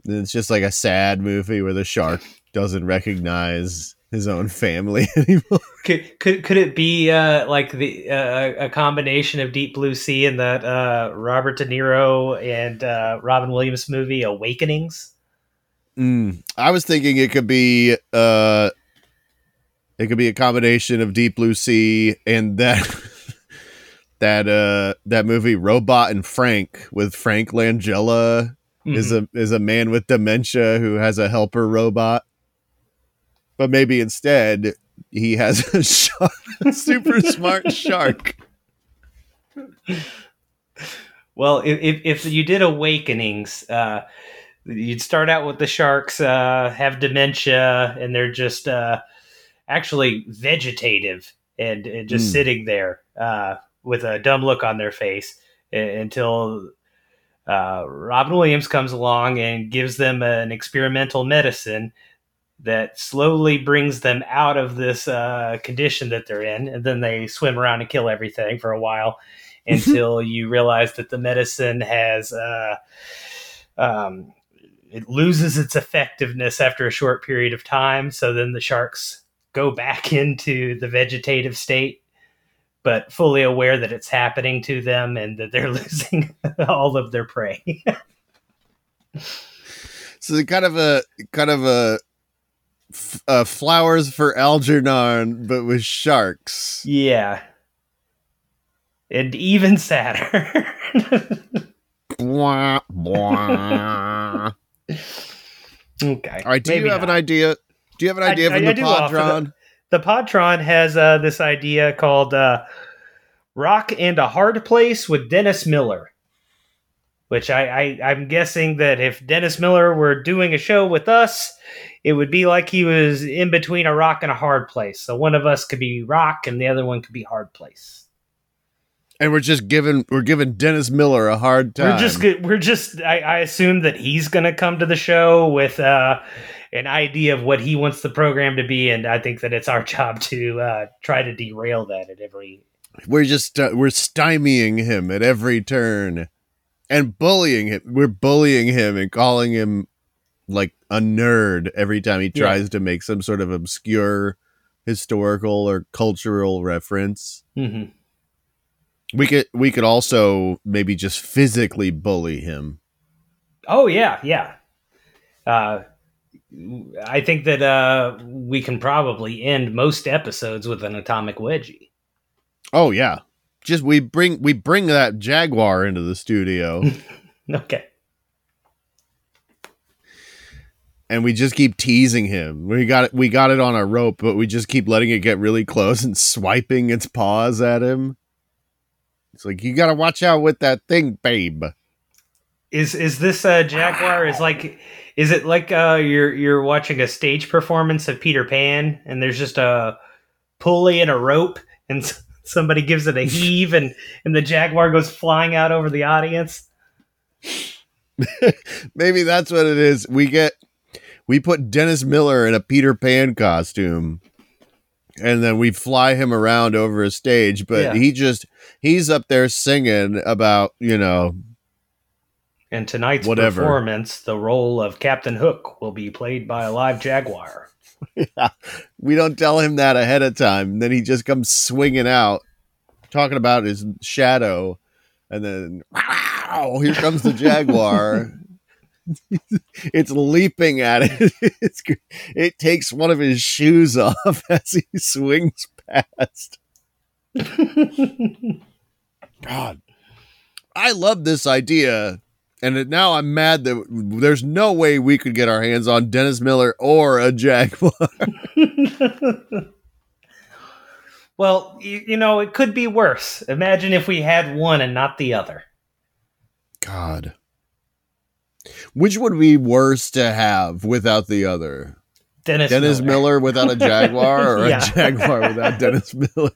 And it's just like a sad movie where the shark doesn't recognize his own family anymore. Could could could it be uh, like the uh, a combination of Deep Blue Sea and that uh, Robert De Niro and uh, Robin Williams movie Awakenings? Mm, I was thinking it could be uh, it could be a combination of Deep Blue Sea and that that uh that movie Robot and Frank with Frank Langella mm-hmm. is a is a man with dementia who has a helper robot but maybe instead he has a, shark, a super smart shark. Well, if if you did Awakenings, uh, you'd start out with the sharks uh, have dementia and they're just uh, actually vegetative and, and just mm. sitting there uh, with a dumb look on their face. until uh, Robin Williams comes along and gives them an experimental medicine that slowly brings them out of this uh, condition that they're in, and then they swim around and kill everything for a while until you realize that the medicine has uh, um, it loses its effectiveness after a short period of time. So then the sharks go back into the vegetative state, but fully aware that it's happening to them and that they're losing all of their prey. so kind of a kind of a uh, flowers for Algernon, but with sharks. Yeah, and even sadder. blah, blah. Okay. All right. Do you have not. an idea? Do you have an idea I, from I, the I Podtron? The, Podtron has uh, this idea called uh, "Rock and a Hard Place" with Dennis Miller. Which I, I I'm guessing that if Dennis Miller were doing a show with us, it would be like he was in between a rock and a hard place. So one of us could be rock, and the other one could be hard place and we're just giving we're giving Dennis Miller a hard time. We're just we're just I, I assume that he's going to come to the show with uh, an idea of what he wants the program to be, and I think that it's our job to uh, try to derail that at every. We're just uh, we're stymieing him at every turn, and bullying him. We're bullying him and calling him like a nerd every time he tries yeah. to make some sort of obscure historical or cultural reference. Mm-hmm we could we could also maybe just physically bully him. Oh yeah, yeah. Uh, I think that uh, we can probably end most episodes with an atomic wedgie. Oh yeah, just we bring we bring that jaguar into the studio. okay. And we just keep teasing him. We got it. We got it on a rope, but we just keep letting it get really close and swiping its paws at him. It's like you got to watch out with that thing, babe. Is is this a jaguar? Is like is it like uh, you're you're watching a stage performance of Peter Pan and there's just a pulley and a rope and somebody gives it a heave and and the jaguar goes flying out over the audience? Maybe that's what it is. We get we put Dennis Miller in a Peter Pan costume and then we fly him around over a stage but yeah. he just he's up there singing about you know and tonight's whatever. performance the role of captain hook will be played by a live jaguar yeah. we don't tell him that ahead of time then he just comes swinging out talking about his shadow and then wow here comes the jaguar it's leaping at it. It's, it takes one of his shoes off as he swings past. God, I love this idea. And now I'm mad that there's no way we could get our hands on Dennis Miller or a Jaguar. well, you, you know, it could be worse. Imagine if we had one and not the other. God. Which would be worse to have without the other? Dennis, Dennis Miller. Miller without a Jaguar or yeah. a Jaguar without Dennis Miller?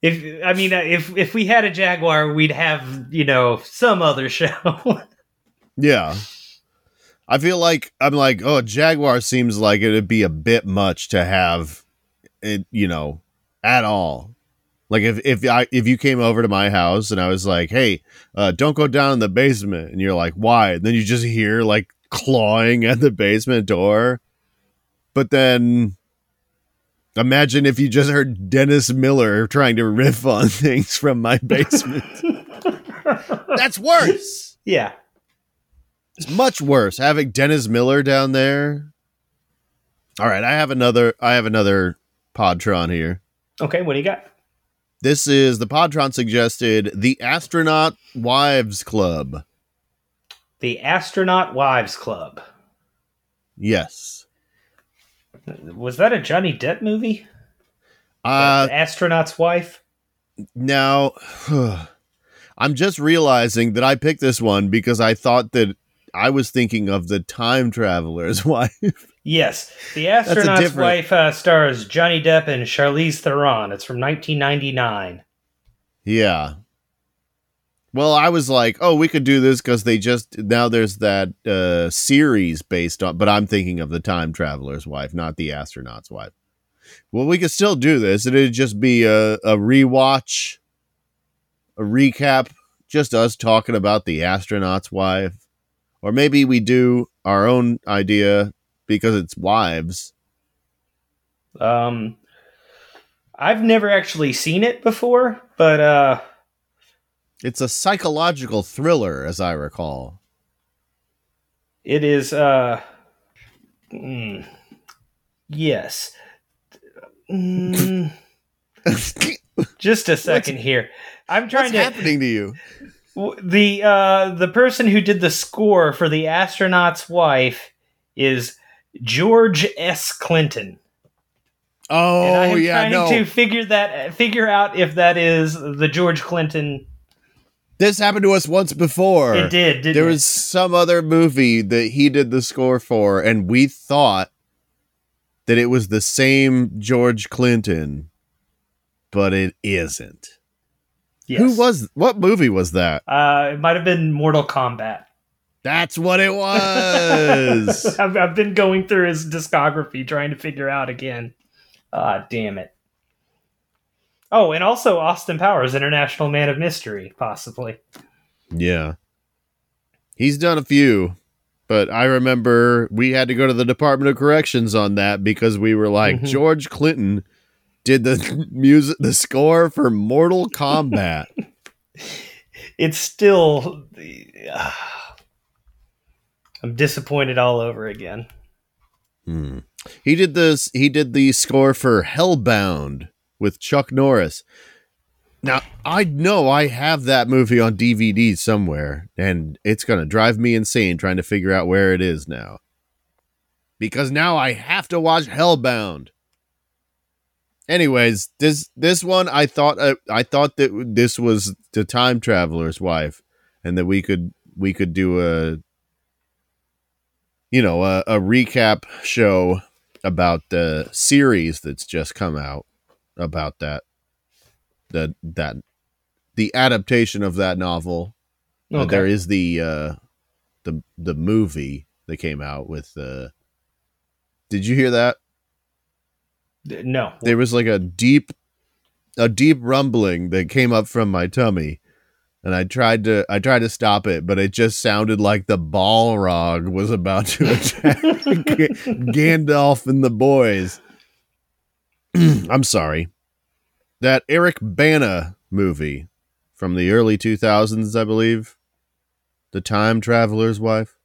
If I mean, uh, if if we had a Jaguar, we'd have you know some other show. yeah, I feel like I'm like, oh, Jaguar seems like it'd be a bit much to have it, you know, at all. Like if if I if you came over to my house and I was like, "Hey, uh, don't go down in the basement," and you're like, "Why?" And then you just hear like clawing at the basement door. But then imagine if you just heard Dennis Miller trying to riff on things from my basement. That's worse. Yeah. It's much worse having Dennis Miller down there. All right, I have another I have another Podtron here. Okay, what do you got? This is the Podtron suggested the Astronaut Wives Club. The Astronaut Wives Club. Yes. Was that a Johnny Depp movie? Uh, the astronaut's wife. Now, I'm just realizing that I picked this one because I thought that I was thinking of the time traveler's wife. Yes, the astronaut's different... wife uh, stars Johnny Depp and Charlize Theron. It's from 1999. Yeah, Well, I was like, oh, we could do this because they just now there's that uh, series based on, but I'm thinking of the time traveler's wife, not the astronaut's wife. Well, we could still do this. It'd just be a, a rewatch, a recap, just us talking about the astronaut's wife, or maybe we do our own idea because it's wives. Um, I've never actually seen it before, but uh it's a psychological thriller, as I recall. It is, uh, mm, yes. Mm, just a second what's, here. I'm trying what's to. happening to you? The uh, the person who did the score for the astronaut's wife is George S. Clinton. Oh and I am yeah, trying no. to figure that figure out if that is the George Clinton this happened to us once before. It did. there it? was some other movie that he did the score for, and we thought that it was the same George Clinton, but it isn't. Yes. Who was? What movie was that? Uh, it might have been Mortal Kombat. That's what it was. I've, I've, been going through his discography trying to figure out again. Ah, damn it. Oh, and also Austin Powers, International Man of Mystery, possibly. Yeah. He's done a few, but I remember we had to go to the Department of Corrections on that because we were like, mm-hmm. George Clinton did the music, the score for Mortal Kombat. it's still. Uh, I'm disappointed all over again. Hmm. He did this. He did the score for Hellbound with Chuck Norris. Now, I know I have that movie on DVD somewhere, and it's going to drive me insane trying to figure out where it is now. Because now I have to watch Hellbound. Anyways, this this one I thought uh, I thought that this was the time traveler's wife and that we could we could do a you know, a, a recap show about the series that's just come out about that that that the adaptation of that novel. Uh, okay. Uh, there is the uh, the the movie that came out with. Uh, did you hear that? No. There was like a deep a deep rumbling that came up from my tummy and I tried to I tried to stop it, but it just sounded like the Balrog was about to attack Gandalf and the boys. I'm sorry. That Eric Bana movie from the early 2000s, I believe. The Time Traveler's Wife.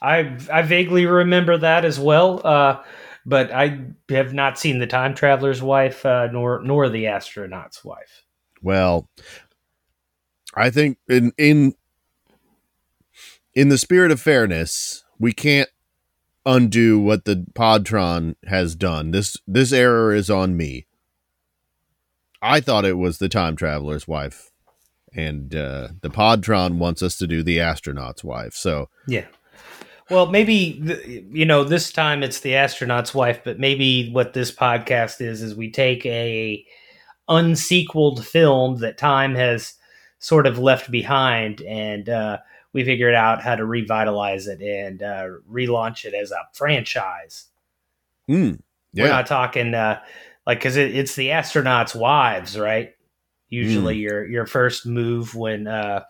I I vaguely remember that as well, uh, but I have not seen the Time Traveler's Wife uh, nor nor the Astronaut's Wife. Well, I think in in in the spirit of fairness, we can't undo what the Podtron has done. This this error is on me. I thought it was the time traveler's wife, and uh, the Podtron wants us to do the astronaut's wife. So yeah. Well, maybe you know this time it's the astronaut's wife, but maybe what this podcast is is we take a unsequeled film that time has sort of left behind, and uh, we figured out how to revitalize it and uh, relaunch it as a franchise. Mm, yeah. We're not talking uh, like because it, it's the astronauts' wives, right? Usually, mm. your your first move when uh,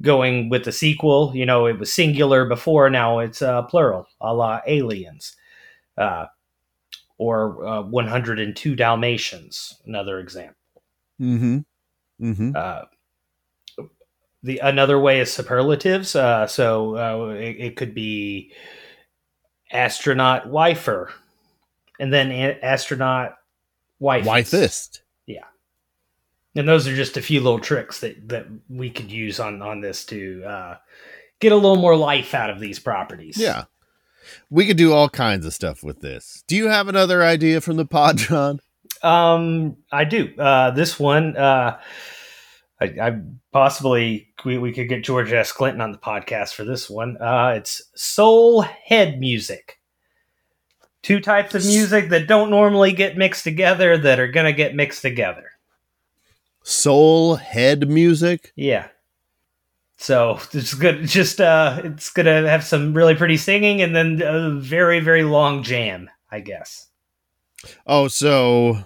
going with the sequel. You know, it was singular before, now it's uh, plural, a la Aliens, uh, or uh, 102 Dalmatians. Another example. Hmm. Hmm. The another way is superlatives. Uh, so uh, it, it, could be astronaut wifer, and then a- astronaut wife. Wifist. Yeah. And those are just a few little tricks that, that we could use on, on this to uh, get a little more life out of these properties. Yeah. We could do all kinds of stuff with this. Do you have another idea from the Podtron? Um, I do. Uh, this one, uh, I, I possibly we, we could get George S. Clinton on the podcast for this one. Uh, it's soul head music. Two types of music that don't normally get mixed together that are going to get mixed together. soul head music. Yeah. So it's good. Just uh, it's gonna have some really pretty singing, and then a very very long jam, I guess. Oh, so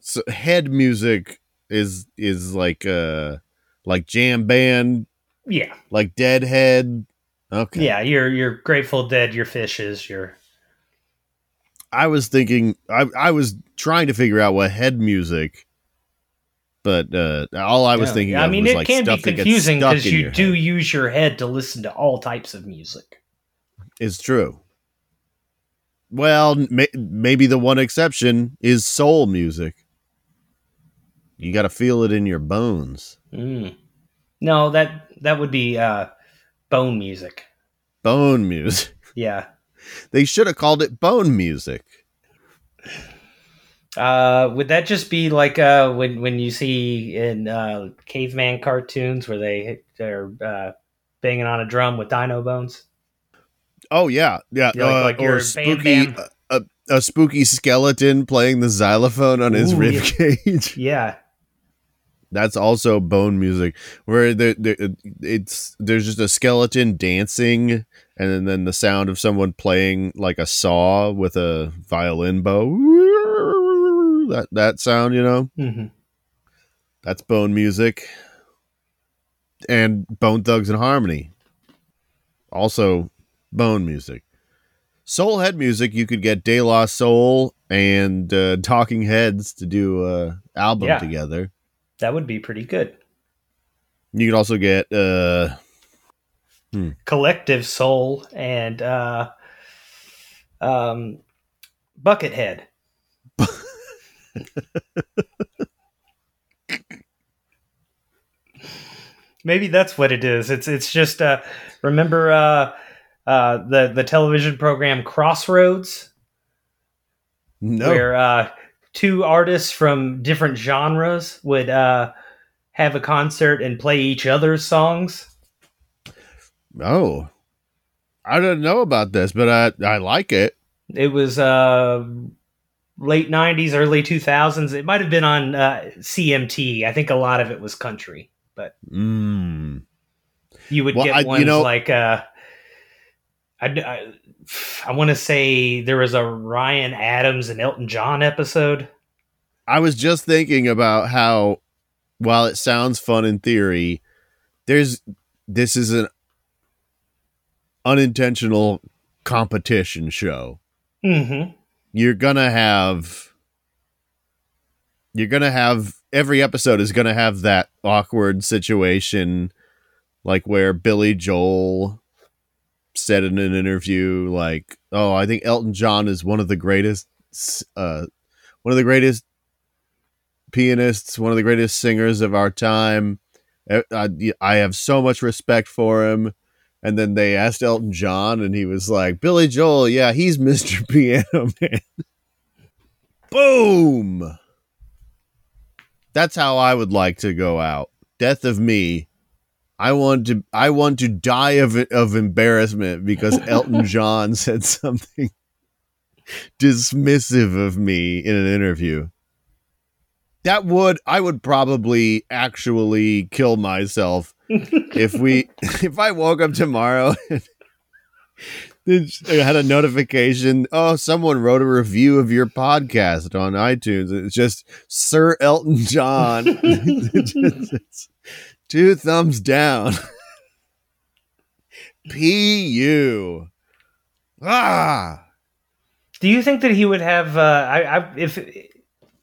so head music is is like uh like jam band. Yeah. Like Deadhead. Okay. Yeah, you're you're Grateful Dead, your Phishes, your. I was thinking. I I was trying to figure out what head music but uh, all I was thinking, I mean, it like can be confusing because you do head. use your head to listen to all types of music. It's true. Well, may- maybe the one exception is soul music. You got to feel it in your bones. Mm. No, that that would be uh, bone music. Bone music. Yeah. They should have called it bone music. Uh, would that just be like uh, when when you see in uh, caveman cartoons where they they're uh, banging on a drum with dino bones? Oh yeah, yeah. like, uh, like or spooky, A, a, spooky skeleton playing the xylophone on his Ooh, rib cage. Yeah, that's also bone music where the, the it's there's just a skeleton dancing and then, the sound of someone playing like a saw with a violin bow that that sound, you know. Mm-hmm. That's Bone music, and Bone Thugs-n-Harmony, also Bone music. Soul Head music, you could get De La Soul and uh, Talking Heads to do a album yeah, together. That would be pretty good. You could also get uh, hmm. Collective Soul and uh, um, Buckethead. Maybe that's what it is. It's it's just uh, remember uh, uh, the the television program Crossroads, no. where uh, two artists from different genres would uh, have a concert and play each other's songs. Oh, I don't know about this, but I I like it. It was uh, late 90s early 2000s it might have been on uh, cmt i think a lot of it was country but mm. you would well, get I, ones you know, like uh, i, I, I want to say there was a ryan adams and elton john episode. I was just thinking about how while it sounds fun in theory there's this is an unintentional competition show. Mm-hmm. You're gonna have you're gonna have every episode is gonna have that awkward situation like where Billy Joel said in an interview like oh i think elton john is one of the greatest uh one of the greatest pianists one of the greatest singers of our time I, I have so much respect for him and then they asked Elton John, and he was like, Billy Joel, yeah, he's Mr. Piano Man. Boom! That's how I would like to go out. Death of me. I want to I want to die of of embarrassment because Elton John said something dismissive of me in an interview. That would I would probably actually kill myself if we if I woke up tomorrow and had a notification, oh, someone wrote a review of your podcast on iTunes. It's just Sir Elton John. Two thumbs down. P.U. Ah. Do you think that he would have? Uh, I, I, if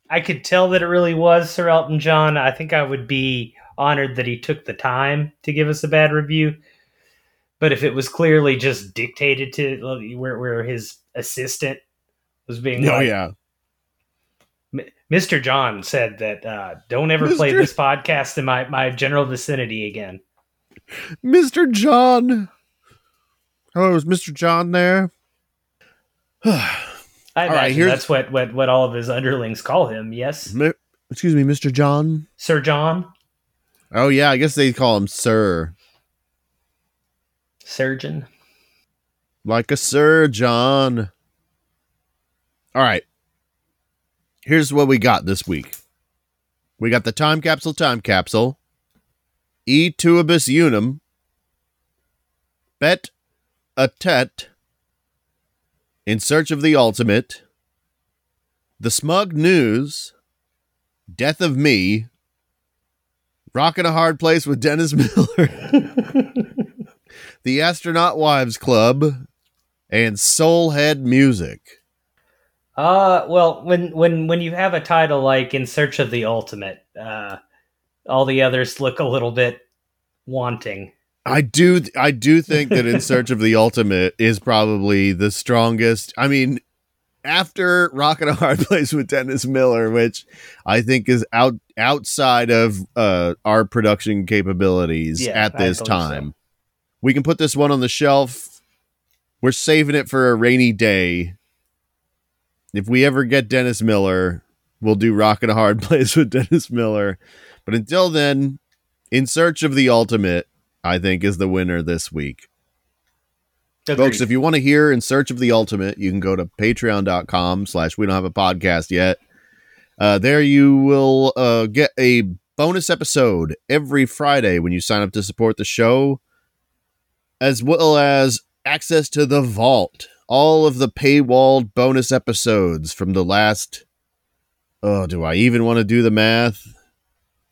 I could tell that it really was Sir Elton John, I think I would be honored that he took the time to give us a bad review. But if it was clearly just dictated to where where his assistant was being, oh like, yeah, Mr. John said that uh, don't ever Mr. play this podcast in my my general vicinity again. Mr. John, oh, is Mr. John there? I imagine right, that's what, what what all of his underlings call him. Yes. excuse me, Mr. John. Sir John. Oh yeah, I guess they call him Sir. Surgeon. Like a surgeon. All right. Here's what we got this week. We got the time capsule, time capsule, E tuibus unum, bet a tet, in search of the ultimate, the smug news, death of me, rocking a hard place with Dennis Miller, the astronaut wives club, and soulhead music. Uh, well, when when when you have a title like "In Search of the Ultimate," uh, all the others look a little bit wanting. I do I do think that In Search of the Ultimate is probably the strongest. I mean, after Rockin' a Hard Place with Dennis Miller, which I think is out outside of uh, our production capabilities yeah, at this time. So. We can put this one on the shelf. We're saving it for a rainy day if we ever get Dennis Miller, we'll do Rockin' a Hard Place with Dennis Miller. But until then, In Search of the Ultimate, I think, is the winner this week. Agreed. Folks, if you want to hear In Search of the Ultimate, you can go to patreon.com slash we don't have a podcast yet. Uh, there you will uh, get a bonus episode every Friday when you sign up to support the show, as well as access to the vault all of the paywalled bonus episodes from the last. Oh, do I even want to do the math?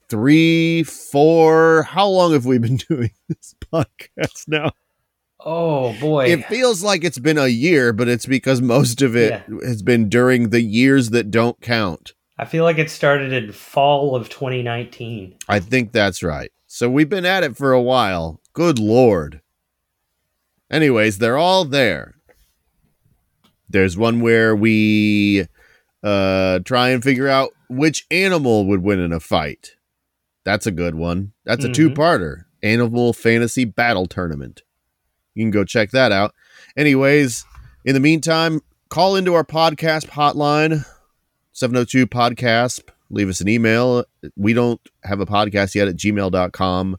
Three, four. How long have we been doing this podcast now? Oh boy. It feels like it's been a year, but it's because most of it yeah. has been during the years that don't count. I feel like it started in fall of 2019. I think that's right. So we've been at it for a while. Good lord. Anyways, they're all there. There's one where we uh, try and figure out which animal would win in a fight. That's a good one. That's mm-hmm. a two-parter. Animal Fantasy Battle Tournament. You can go check that out. Anyways, in the meantime, call into our podcast hotline 702 podcast. Leave us an email. We don't have a podcast yet at gmail.com.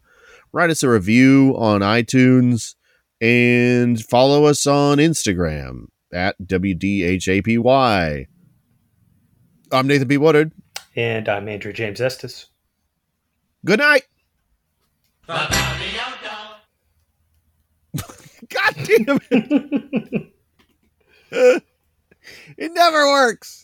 Write us a review on iTunes and follow us on Instagram at WDHAPY. I'm Nathan B. Woodard. And I'm Andrew James Estes. Good night. God damn it. it never works.